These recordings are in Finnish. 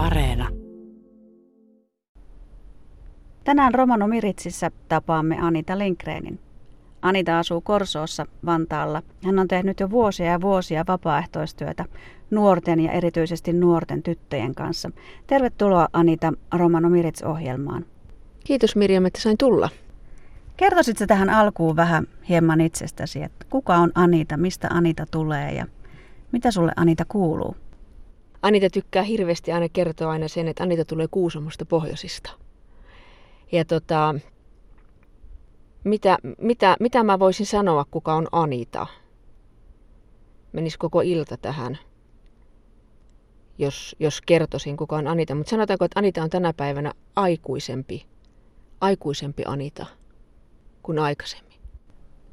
Areena. Tänään Romano Miritsissä tapaamme Anita Lindgrenin. Anita asuu Korsoossa Vantaalla. Hän on tehnyt jo vuosia ja vuosia vapaaehtoistyötä nuorten ja erityisesti nuorten tyttöjen kanssa. Tervetuloa Anita Romano Mirits-ohjelmaan. Kiitos Mirjam, että sain tulla. Kertoisitko tähän alkuun vähän hieman itsestäsi, että kuka on Anita, mistä Anita tulee ja mitä sulle Anita kuuluu? Anita tykkää hirveästi aina kertoa aina sen, että Anita tulee Kuusamosta pohjoisista. Ja tota, mitä, mitä, mitä mä voisin sanoa, kuka on Anita? Menis koko ilta tähän, jos, jos kertoisin, kuka on Anita. Mutta sanotaanko, että Anita on tänä päivänä aikuisempi, aikuisempi Anita kuin aikaisemmin.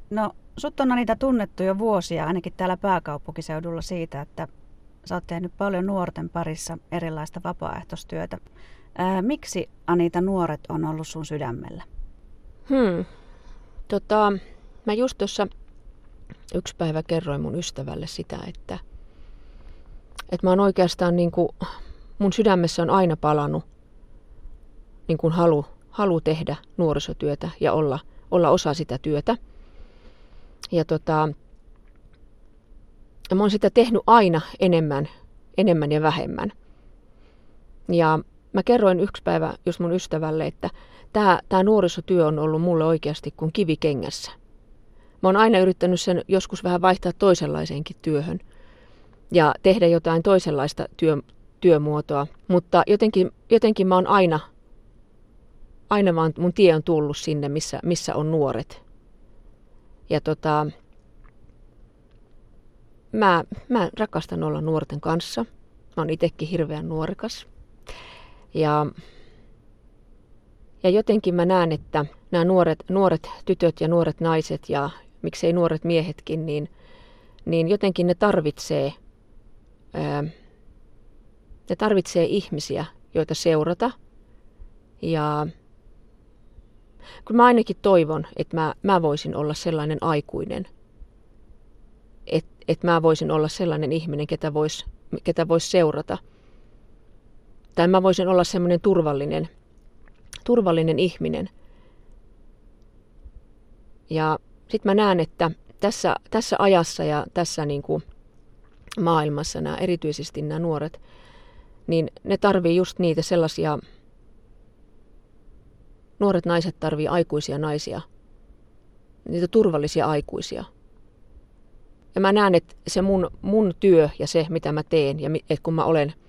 No, sut on Anita tunnettu jo vuosia, ainakin täällä pääkaupunkiseudulla siitä, että sä oot tehnyt paljon nuorten parissa erilaista vapaaehtoistyötä. Ää, miksi Anita nuoret on ollut sun sydämellä? Hmm. Tota, mä just tuossa yksi päivä kerroin mun ystävälle sitä, että, että mä oon oikeastaan niin kuin, mun sydämessä on aina palannut niin kuin halu, halu tehdä nuorisotyötä ja olla, olla osa sitä työtä. Ja tota, mä oon sitä tehnyt aina enemmän, enemmän ja vähemmän. Ja mä kerroin yksi päivä just mun ystävälle, että tämä, tämä nuorisotyö on ollut mulle oikeasti kuin kivi kengässä. Mä oon aina yrittänyt sen joskus vähän vaihtaa toisenlaiseenkin työhön ja tehdä jotain toisenlaista työ, työmuotoa, mutta jotenkin, jotenkin mä oon aina, aina vaan mun tie on tullut sinne, missä, missä on nuoret. Ja tota, mä, mä rakastan olla nuorten kanssa. Mä oon itsekin hirveän nuorikas. Ja, ja jotenkin mä näen, että nämä nuoret, nuoret tytöt ja nuoret naiset ja miksei nuoret miehetkin, niin, niin jotenkin ne tarvitsee, ää, ne tarvitsee ihmisiä, joita seurata. Ja kun mä ainakin toivon, että mä, mä voisin olla sellainen aikuinen, että et mä voisin olla sellainen ihminen, ketä voisi ketä vois seurata – tai mä voisin olla semmoinen turvallinen, turvallinen ihminen. Ja sitten mä näen, että tässä, tässä ajassa ja tässä niin kuin maailmassa nämä, erityisesti nämä nuoret, niin ne tarvii just niitä sellaisia, nuoret naiset tarvii aikuisia naisia, niitä turvallisia aikuisia. Ja mä näen, että se mun, mun työ ja se, mitä mä teen, ja että kun mä olen –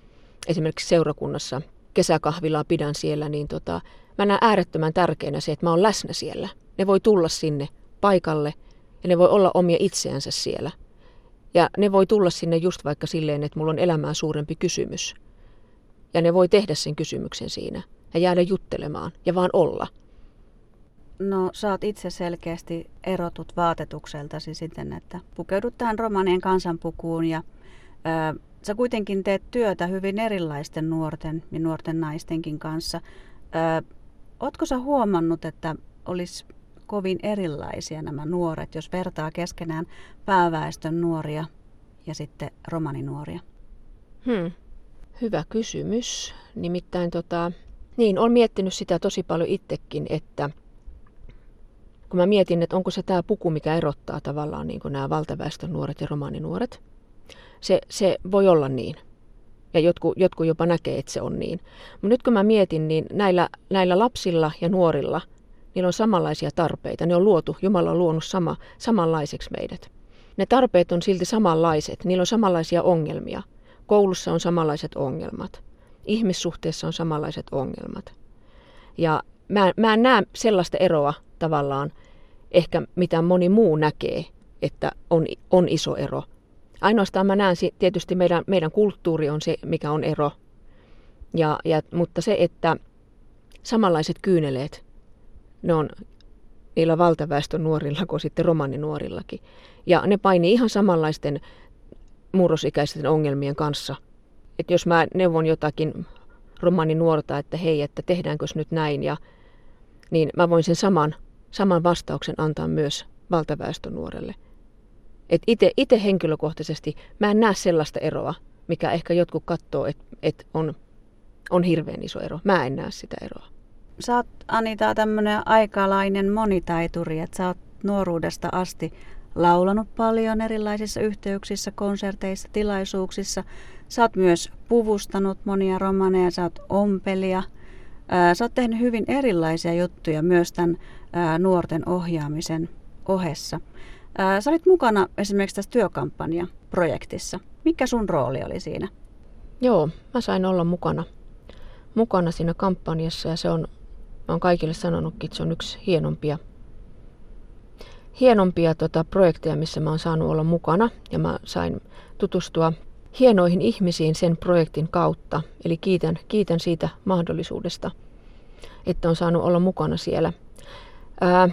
esimerkiksi seurakunnassa kesäkahvilaa pidän siellä, niin tota, mä näen äärettömän tärkeänä se, että mä oon läsnä siellä. Ne voi tulla sinne paikalle ja ne voi olla omia itseänsä siellä. Ja ne voi tulla sinne just vaikka silleen, että mulla on elämään suurempi kysymys. Ja ne voi tehdä sen kysymyksen siinä ja jäädä juttelemaan ja vaan olla. No sä oot itse selkeästi erotut vaatetukseltasi sitten, että pukeudut tähän romanien kansanpukuun ja ö, Sä kuitenkin teet työtä hyvin erilaisten nuorten ja nuorten naistenkin kanssa. Ö, ootko sä huomannut, että olisi kovin erilaisia nämä nuoret, jos vertaa keskenään pääväestön nuoria ja sitten romaninuoria? Hmm. Hyvä kysymys. Nimittäin tota, niin, olen miettinyt sitä tosi paljon itsekin, että kun mä mietin, että onko se tämä puku, mikä erottaa tavallaan niin nämä valtaväestön nuoret ja romaninuoret – se, se voi olla niin. Ja jotkut, jotkut jopa näkee, että se on niin. Mutta nyt kun mä mietin, niin näillä, näillä lapsilla ja nuorilla, niillä on samanlaisia tarpeita. Ne on luotu, Jumala on luonut sama, samanlaiseksi meidät. Ne tarpeet on silti samanlaiset, niillä on samanlaisia ongelmia. Koulussa on samanlaiset ongelmat. Ihmissuhteessa on samanlaiset ongelmat. Ja mä, mä en näe sellaista eroa tavallaan, ehkä mitä moni muu näkee, että on, on iso ero Ainoastaan mä näen tietysti meidän, meidän kulttuuri on se, mikä on ero. Ja, ja, mutta se, että samanlaiset kyyneleet, ne on niillä valtaväestön nuorilla kuin sitten romaninuorillakin. Ja ne painii ihan samanlaisten murrosikäisten ongelmien kanssa. Että jos mä neuvon jotakin romaninuorta, että hei, että tehdäänkö nyt näin, ja, niin mä voin sen saman, saman vastauksen antaa myös valtaväestön nuorelle. Et itse henkilökohtaisesti mä en näe sellaista eroa, mikä ehkä jotkut katsoo, että et on on hirveän iso ero. Mä en näe sitä eroa. Sä oot Anita tämmönen aikalainen monitaituri, että sä oot nuoruudesta asti laulanut paljon erilaisissa yhteyksissä, konserteissa, tilaisuuksissa. Sä oot myös puvustanut monia romaneja, sä oot ompelija. Sä oot tehnyt hyvin erilaisia juttuja myös tämän nuorten ohjaamisen ohessa. Sä olit mukana esimerkiksi tässä työkampanja-projektissa. Mikä sun rooli oli siinä? Joo, mä sain olla mukana, mukana siinä kampanjassa ja se on, mä oon kaikille sanonutkin, että se on yksi hienompia, hienompia tota, projekteja, missä mä oon saanut olla mukana. Ja mä sain tutustua hienoihin ihmisiin sen projektin kautta. Eli kiitän, kiitän siitä mahdollisuudesta, että on saanut olla mukana siellä. Ää,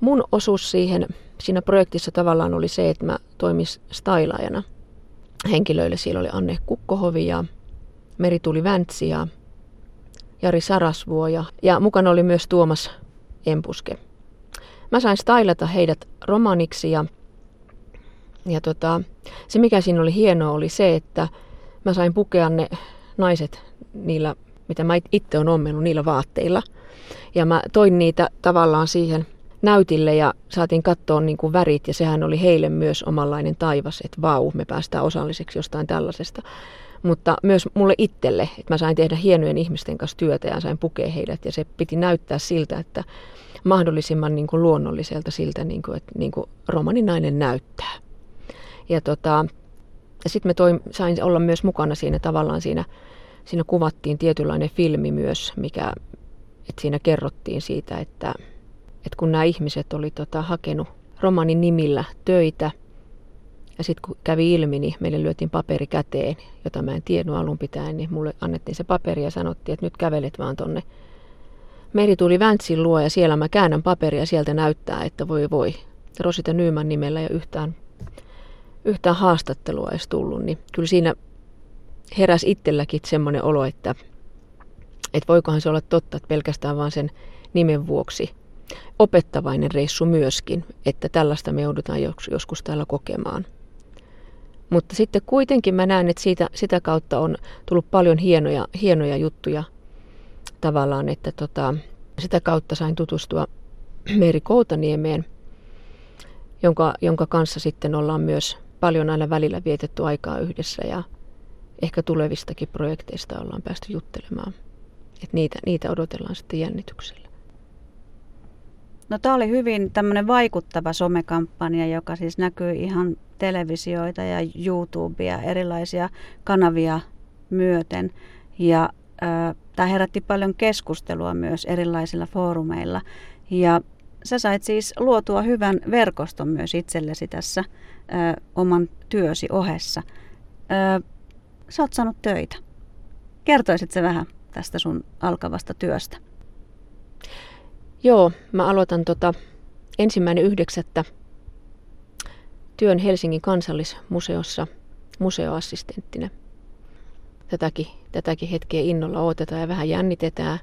mun osuus siihen siinä projektissa tavallaan oli se, että mä toimis stylaajana henkilöille. Siellä oli Anne Kukkohovi ja Merituli Väntsi ja Jari Sarasvuo ja, ja mukana oli myös Tuomas Empuske. Mä sain stylata heidät romaniksi ja, ja tota, se mikä siinä oli hienoa oli se, että mä sain pukea ne naiset niillä, mitä mä itse olen ommenut niillä vaatteilla. Ja mä toin niitä tavallaan siihen näytille ja saatiin katsoa niin kuin värit ja sehän oli heille myös omanlainen taivas, että vau, me päästään osalliseksi jostain tällaisesta. Mutta myös mulle itselle, että mä sain tehdä hienojen ihmisten kanssa työtä ja sain pukea heidät ja se piti näyttää siltä, että mahdollisimman niin kuin luonnolliselta siltä, niin kuin, että niin kuin romaninainen näyttää. Ja tota, sitten me toim, sain olla myös mukana siinä tavallaan siinä, siinä kuvattiin tietynlainen filmi myös, mikä, että siinä kerrottiin siitä, että, että kun nämä ihmiset oli tota, hakenut romanin nimillä töitä, ja sitten kun kävi ilmi, niin meille lyötiin paperi käteen, jota mä en tiennyt alun pitäen, niin mulle annettiin se paperi ja sanottiin, että nyt kävelet vaan tonne Meri tuli Väntsin luo ja siellä mä käännän paperia sieltä näyttää, että voi voi. Rosita Nyyman nimellä ja yhtään, yhtään haastattelua edes tullut, niin kyllä siinä heräs itselläkin semmoinen olo, että, että voikohan se olla totta, että pelkästään vaan sen nimen vuoksi opettavainen reissu myöskin, että tällaista me joudutaan joskus täällä kokemaan. Mutta sitten kuitenkin mä näen, että siitä, sitä kautta on tullut paljon hienoja, hienoja juttuja tavallaan, että tota, sitä kautta sain tutustua Meri Koutaniemeen, jonka, jonka kanssa sitten ollaan myös paljon aina välillä vietetty aikaa yhdessä ja ehkä tulevistakin projekteista ollaan päästy juttelemaan. Et niitä, niitä odotellaan sitten jännityksellä. No tämä oli hyvin tämmöinen vaikuttava somekampanja, joka siis näkyy ihan televisioita ja YouTubea, erilaisia kanavia myöten. Ja tämä herätti paljon keskustelua myös erilaisilla foorumeilla. Ja sä sait siis luotua hyvän verkoston myös itsellesi tässä ö, oman työsi ohessa. Ö, sä oot saanut töitä. Kertoisit se vähän tästä sun alkavasta työstä? Joo, mä aloitan tota ensimmäinen yhdeksättä työn Helsingin kansallismuseossa museoassistenttina tätäkin, tätäkin hetkeä innolla odotetaan ja vähän jännitetään.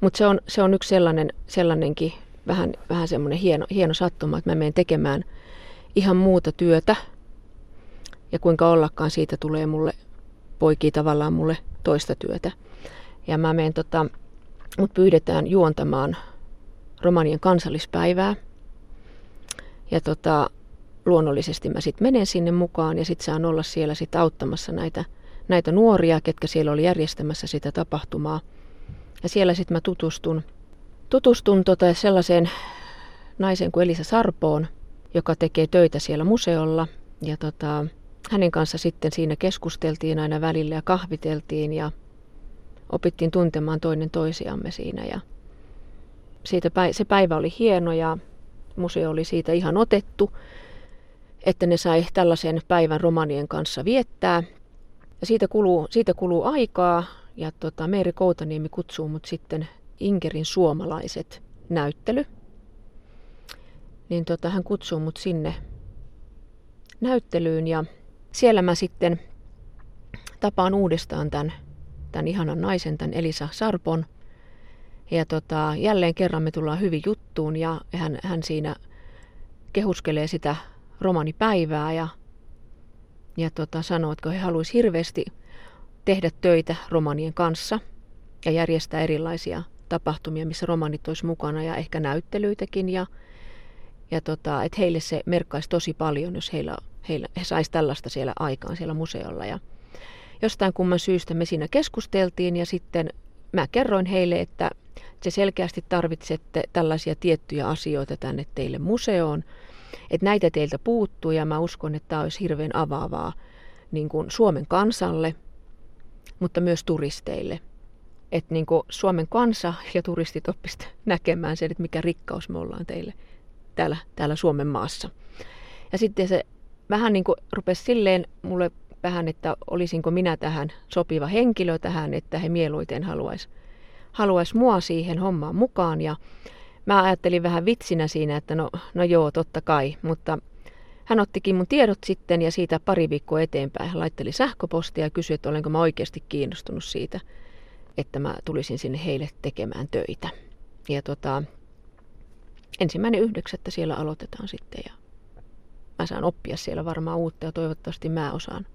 Mutta se on, se on yksi sellainen, sellainenkin vähän, vähän semmoinen hieno, hieno sattuma, että mä menen tekemään ihan muuta työtä. Ja kuinka ollakaan siitä tulee mulle, poikii tavallaan mulle toista työtä. Ja mä menen tota, mut pyydetään juontamaan romanien kansallispäivää. Ja tota, luonnollisesti mä sitten menen sinne mukaan ja sitten saan olla siellä sit auttamassa näitä näitä nuoria, ketkä siellä oli järjestämässä sitä tapahtumaa. Ja siellä sitten mä tutustun, tutustun tota sellaiseen naiseen kuin Elisa Sarpoon, joka tekee töitä siellä museolla. Ja tota, hänen kanssa sitten siinä keskusteltiin aina välillä ja kahviteltiin ja opittiin tuntemaan toinen toisiamme siinä. Ja siitä se päivä oli hieno ja museo oli siitä ihan otettu, että ne sai tällaisen päivän romanien kanssa viettää. Ja siitä kuluu, siitä kuluu aikaa ja tota, Meeri Koutaniemi kutsuu mut sitten Inkerin suomalaiset näyttely. Niin tota, hän kutsuu mut sinne näyttelyyn ja siellä mä sitten tapaan uudestaan tämän, tämän ihanan naisen, tämän Elisa Sarpon. Ja tota, jälleen kerran me tullaan hyvin juttuun ja hän, hän siinä kehuskelee sitä romanipäivää ja ja tota, sanoi, että he haluaisi hirveästi tehdä töitä romanien kanssa ja järjestää erilaisia tapahtumia, missä romanit olisi mukana ja ehkä näyttelyitäkin. Ja, ja tota, että heille se merkkaisi tosi paljon, jos heillä, heillä, he saisi tällaista siellä aikaan siellä museolla. Ja jostain kumman syystä me siinä keskusteltiin ja sitten mä kerroin heille, että te selkeästi tarvitsette tällaisia tiettyjä asioita tänne teille museoon, että näitä teiltä puuttuu ja mä uskon, että tämä olisi hirveän avaavaa niin kuin Suomen kansalle, mutta myös turisteille. Että niin Suomen kansa ja turistit oppisivat näkemään sen, että mikä rikkaus me ollaan teille täällä, täällä Suomen maassa. Ja sitten se vähän niin kuin rupesi silleen mulle vähän, että olisinko minä tähän sopiva henkilö tähän, että he mieluiten haluaisi haluais mua siihen hommaan mukaan. Ja mä ajattelin vähän vitsinä siinä, että no, no joo, totta kai, mutta hän ottikin mun tiedot sitten ja siitä pari viikkoa eteenpäin hän laitteli sähköpostia ja kysyi, että olenko mä oikeasti kiinnostunut siitä, että mä tulisin sinne heille tekemään töitä. Ja tota, ensimmäinen yhdeksättä siellä aloitetaan sitten ja mä saan oppia siellä varmaan uutta ja toivottavasti mä osaan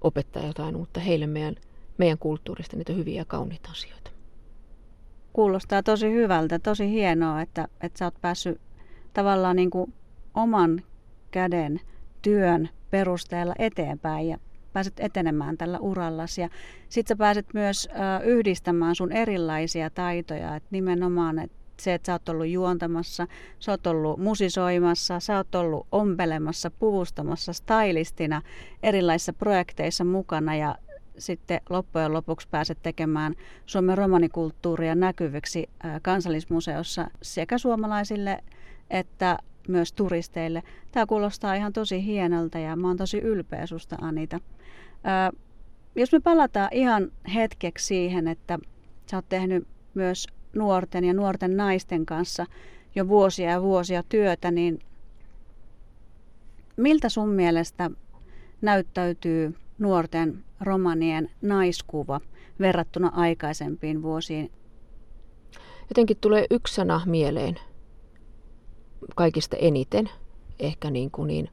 opettaa jotain uutta heille meidän, meidän kulttuurista, niitä hyviä ja kauniita asioita. Kuulostaa tosi hyvältä, tosi hienoa, että, että sä oot päässyt tavallaan niin kuin oman käden työn perusteella eteenpäin ja pääset etenemään tällä urallasi. Ja sit sä pääset myös ö, yhdistämään sun erilaisia taitoja, että nimenomaan että se, että sä oot ollut juontamassa, sä oot ollut musisoimassa, sä oot ollut ompelemassa, puvustamassa, stylistina erilaisissa projekteissa mukana ja sitten loppujen lopuksi pääset tekemään Suomen romanikulttuuria näkyviksi kansallismuseossa sekä suomalaisille että myös turisteille. Tämä kuulostaa ihan tosi hienolta ja mä oon tosi ylpeä susta Anita. Jos me palataan ihan hetkeksi siihen, että sä oot tehnyt myös nuorten ja nuorten naisten kanssa jo vuosia ja vuosia työtä, niin miltä sun mielestä näyttäytyy nuorten romanien naiskuva verrattuna aikaisempiin vuosiin? Jotenkin tulee yksi sana mieleen kaikista eniten, ehkä niin kuin niin,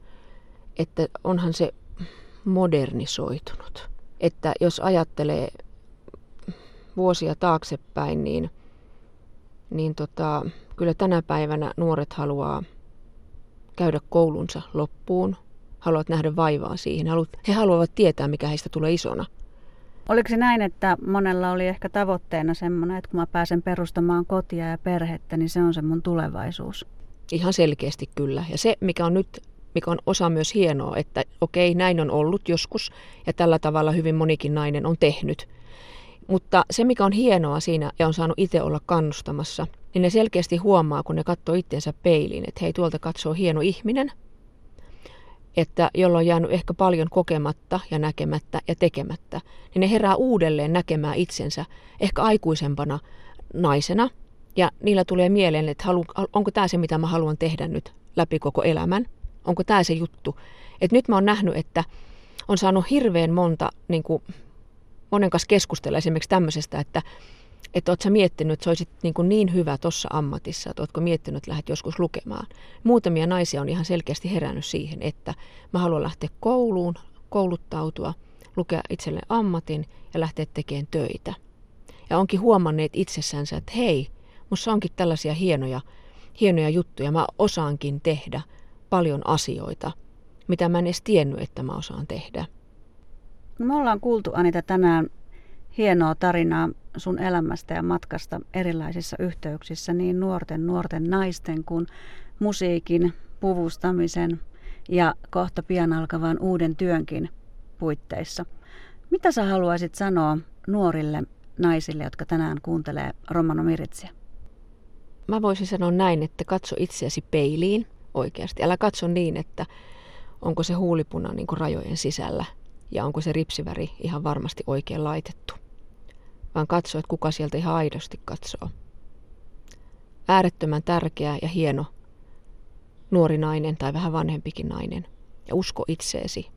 että onhan se modernisoitunut. Että jos ajattelee vuosia taaksepäin, niin – niin tota, kyllä tänä päivänä nuoret haluaa käydä koulunsa loppuun, haluavat nähdä vaivaa siihen, he haluavat tietää, mikä heistä tulee isona. Oliko se näin, että monella oli ehkä tavoitteena semmoinen, että kun mä pääsen perustamaan kotia ja perhettä, niin se on se mun tulevaisuus? Ihan selkeästi kyllä. Ja se, mikä on nyt mikä on osa myös hienoa, että okei, näin on ollut joskus ja tällä tavalla hyvin monikin nainen on tehnyt. Mutta se, mikä on hienoa siinä ja on saanut itse olla kannustamassa, niin ne selkeästi huomaa, kun ne katsoo itseensä peiliin, että hei, tuolta katsoo hieno ihminen, että jolla on jäänyt ehkä paljon kokematta ja näkemättä ja tekemättä, niin ne herää uudelleen näkemään itsensä ehkä aikuisempana naisena. Ja niillä tulee mieleen, että halu, onko tämä se, mitä mä haluan tehdä nyt läpi koko elämän? Onko tämä se juttu? Että nyt mä oon nähnyt, että on saanut hirveän monta niin kuin, monen kanssa keskustella esimerkiksi tämmöisestä, että että ootko miettinyt, että sä olisit niin, kuin niin hyvä tuossa ammatissa, että ootko miettinyt, että lähdet joskus lukemaan. Muutamia naisia on ihan selkeästi herännyt siihen, että mä haluan lähteä kouluun, kouluttautua, lukea itselle ammatin ja lähteä tekemään töitä. Ja onkin huomanneet itsessänsä, että hei, musta onkin tällaisia hienoja, hienoja juttuja, mä osaankin tehdä paljon asioita, mitä mä en edes tiennyt, että mä osaan tehdä. No me ollaan kuultu Anita tänään hienoa tarinaa sun elämästä ja matkasta erilaisissa yhteyksissä, niin nuorten, nuorten naisten kuin musiikin, puvustamisen ja kohta pian alkavan uuden työnkin puitteissa. Mitä sä haluaisit sanoa nuorille naisille, jotka tänään kuuntelee Romano Miritsiä? Mä voisin sanoa näin, että katso itseäsi peiliin oikeasti. Älä katso niin, että onko se huulipuna niin kuin rajojen sisällä ja onko se ripsiväri ihan varmasti oikein laitettu. Vaan katso, että kuka sieltä ihan aidosti katsoo. Äärettömän tärkeä ja hieno nuori nainen tai vähän vanhempikin nainen. Ja usko itseesi